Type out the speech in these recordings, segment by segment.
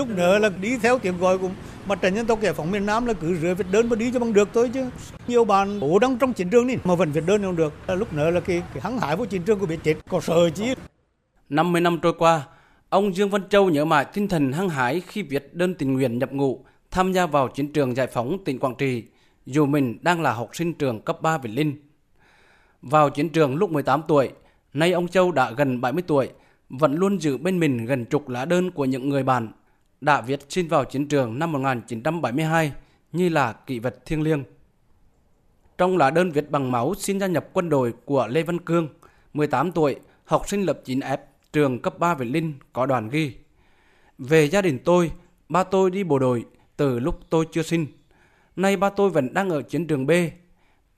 lúc nữa là đi theo tiếng gọi của mặt trận dân tộc giải phóng miền Nam là cứ rửa việt đơn mà đi cho bằng được thôi chứ. Nhiều bạn bố đang trong chiến trường đi mà vẫn việt đơn không được. Lúc nữa là cái, cái hăng hải của chiến trường của biết chết có sợ chi 50 năm trôi qua ông Dương Văn Châu nhớ mãi tinh thần hăng hải khi việt đơn tình nguyện nhập ngũ tham gia vào chiến trường giải phóng tỉnh Quảng Trị dù mình đang là học sinh trường cấp 3 Việt Linh. Vào chiến trường lúc 18 tuổi, nay ông Châu đã gần 70 tuổi, vẫn luôn giữ bên mình gần chục lá đơn của những người bạn đã viết xin vào chiến trường năm 1972 như là kỷ vật thiêng liêng. Trong lá đơn viết bằng máu xin gia nhập quân đội của Lê Văn Cương, 18 tuổi, học sinh lớp 9F, trường cấp 3 Việt Linh có đoàn ghi. Về gia đình tôi, ba tôi đi bộ đội từ lúc tôi chưa sinh. Nay ba tôi vẫn đang ở chiến trường B.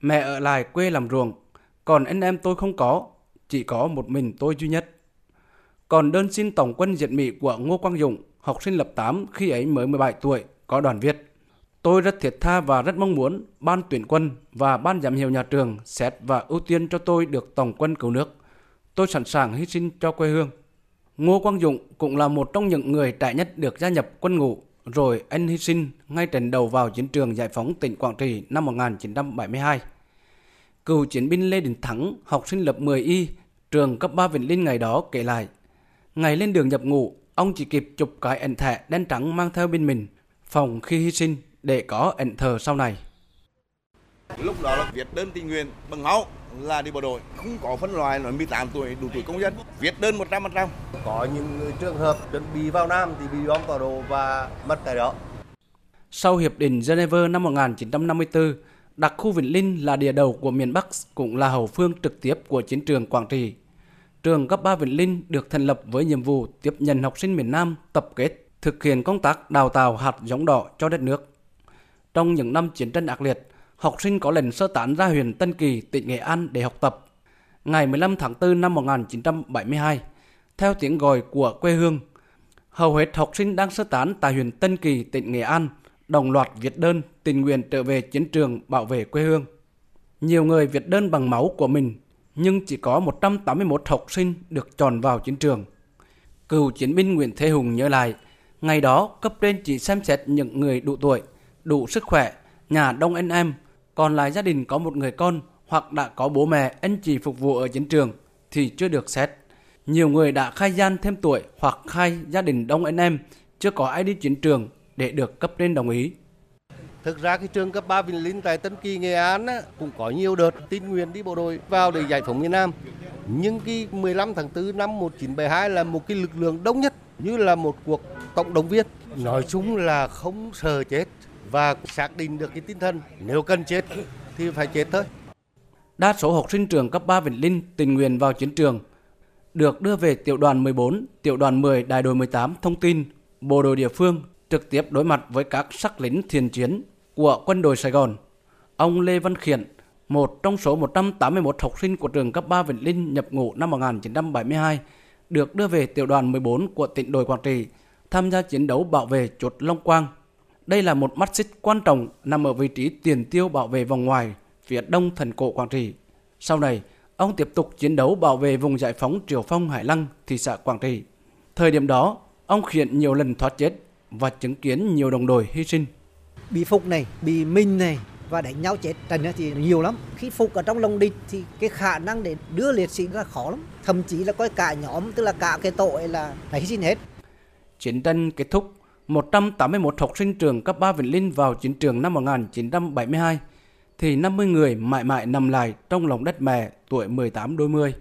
Mẹ ở lại quê làm ruộng, còn anh em tôi không có, chỉ có một mình tôi duy nhất. Còn đơn xin tổng quân diệt Mỹ của Ngô Quang Dũng học sinh lập 8 khi ấy mới 17 tuổi, có đoàn viết. Tôi rất thiệt tha và rất mong muốn ban tuyển quân và ban giám hiệu nhà trường xét và ưu tiên cho tôi được tổng quân cứu nước. Tôi sẵn sàng hy sinh cho quê hương. Ngô Quang Dụng cũng là một trong những người trẻ nhất được gia nhập quân ngũ, rồi anh hy sinh ngay trận đầu vào chiến trường giải phóng tỉnh Quảng Trị năm 1972. Cựu chiến binh Lê Đình Thắng, học sinh lập 10Y, trường cấp 3 Vĩnh Linh ngày đó kể lại. Ngày lên đường nhập ngũ, ông chỉ kịp chụp cái ảnh thẻ đen trắng mang theo bên mình, phòng khi hy sinh để có ảnh thờ sau này. Lúc đó là viết đơn tình nguyện bằng máu là đi bộ đội, không có phân loại nói 18 tuổi đủ tuổi công dân, viết đơn 100%. Có những trường hợp chuẩn bị vào Nam thì bị bom tọa độ và mất tại đó. Sau Hiệp định Geneva năm 1954, đặc khu Vĩnh Linh là địa đầu của miền Bắc cũng là hậu phương trực tiếp của chiến trường Quảng Trị. Trường cấp 3 Vĩnh Linh được thành lập với nhiệm vụ tiếp nhận học sinh miền Nam tập kết, thực hiện công tác đào tạo hạt giống đỏ cho đất nước. Trong những năm chiến tranh ác liệt, học sinh có lệnh sơ tán ra huyện Tân Kỳ, tỉnh Nghệ An để học tập. Ngày 15 tháng 4 năm 1972, theo tiếng gọi của quê hương, hầu hết học sinh đang sơ tán tại huyện Tân Kỳ, tỉnh Nghệ An, đồng loạt viết đơn tình nguyện trở về chiến trường bảo vệ quê hương. Nhiều người viết đơn bằng máu của mình, nhưng chỉ có 181 học sinh được chọn vào chiến trường. Cựu chiến binh Nguyễn Thế Hùng nhớ lại, ngày đó cấp trên chỉ xem xét những người đủ tuổi, đủ sức khỏe, nhà đông anh em, còn lại gia đình có một người con hoặc đã có bố mẹ anh chị phục vụ ở chiến trường thì chưa được xét. Nhiều người đã khai gian thêm tuổi hoặc khai gia đình đông anh em chưa có ai đi chiến trường để được cấp trên đồng ý. Thực ra cái trường cấp 3 Vĩnh Linh tại Tân Kỳ, Nghệ An á, cũng có nhiều đợt tin nguyện đi bộ đội vào để giải phóng miền Nam. Nhưng cái 15 tháng 4 năm 1972 là một cái lực lượng đông nhất như là một cuộc cộng đồng viên. Nói chung là không sợ chết và xác định được cái tinh thần nếu cần chết thì phải chết thôi. Đa số học sinh trường cấp 3 Vĩnh Linh tình nguyện vào chiến trường được đưa về tiểu đoàn 14, tiểu đoàn 10 đại đội 18 thông tin bộ đội địa phương trực tiếp đối mặt với các sắc lính thiền chiến của quân đội Sài Gòn. Ông Lê Văn Khiển, một trong số 181 học sinh của trường cấp 3 Vĩnh Linh nhập ngũ năm 1972, được đưa về tiểu đoàn 14 của tỉnh đội Quảng Trị tham gia chiến đấu bảo vệ chốt Long Quang. Đây là một mắt xích quan trọng nằm ở vị trí tiền tiêu bảo vệ vòng ngoài phía đông thành cổ Quảng Trị. Sau này, ông tiếp tục chiến đấu bảo vệ vùng giải phóng Triều Phong Hải Lăng, thị xã Quảng Trị. Thời điểm đó, ông Khiển nhiều lần thoát chết và chứng kiến nhiều đồng đội hy sinh. Bị phục này, bị minh này và đánh nhau chết trận thì nhiều lắm. Khi phục ở trong lòng địch thì cái khả năng để đưa liệt sĩ ra khó lắm. Thậm chí là coi cả nhóm, tức là cả cái tội là phải hy sinh hết. Chiến tranh kết thúc, 181 học sinh trường cấp 3 Vĩnh Linh vào chiến trường năm 1972, thì 50 người mãi mãi nằm lại trong lòng đất mẹ tuổi 18 đôi mươi.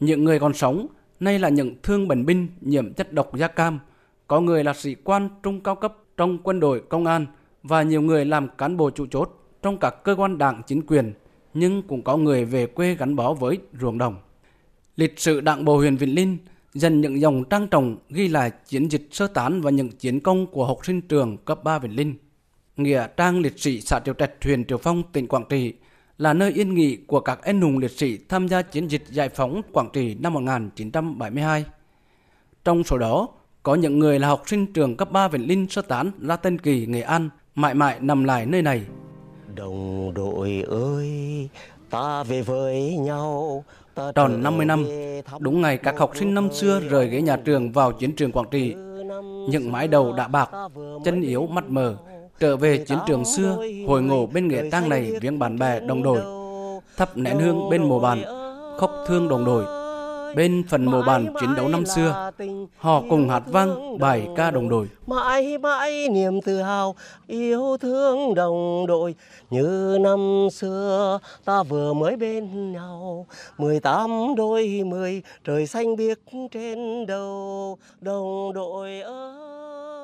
Những người còn sống, nay là những thương bệnh binh nhiễm chất độc da cam, có người là sĩ quan trung cao cấp trong quân đội công an và nhiều người làm cán bộ trụ chốt trong các cơ quan đảng chính quyền, nhưng cũng có người về quê gắn bó với ruộng đồng. Lịch sử đảng bộ huyện Vĩnh Linh dần những dòng trang trọng ghi lại chiến dịch sơ tán và những chiến công của học sinh trường cấp 3 Vĩnh Linh. Nghĩa trang liệt sĩ xã Triều Trạch, huyện Triều Phong, tỉnh Quảng Trị là nơi yên nghỉ của các anh hùng liệt sĩ tham gia chiến dịch giải phóng Quảng Trị năm 1972. Trong số đó, có những người là học sinh trường cấp 3 Vĩnh Linh sơ tán ra Tân Kỳ, Nghệ An, mãi mãi nằm lại nơi này. Đồng đội ơi, ta về với nhau. Tròn 50 năm, đúng ngày các học sinh năm xưa rời ghế nhà trường vào chiến trường Quảng Trị. những mái đầu đã bạc, chân yếu mắt mờ, trở về chiến trường xưa, hồi ngộ bên nghĩa trang này viếng bạn bè đồng đội, thắp nén hương bên mồ bàn, khóc thương đồng đội. Bên phần mồ bàn chiến đấu năm xưa, họ cùng hát vang bài ca đồng đội. Mãi mãi niềm tự hào yêu thương đồng đội như năm xưa ta vừa mới bên nhau mười tám đôi mười trời xanh biếc trên đầu đồng đội ơi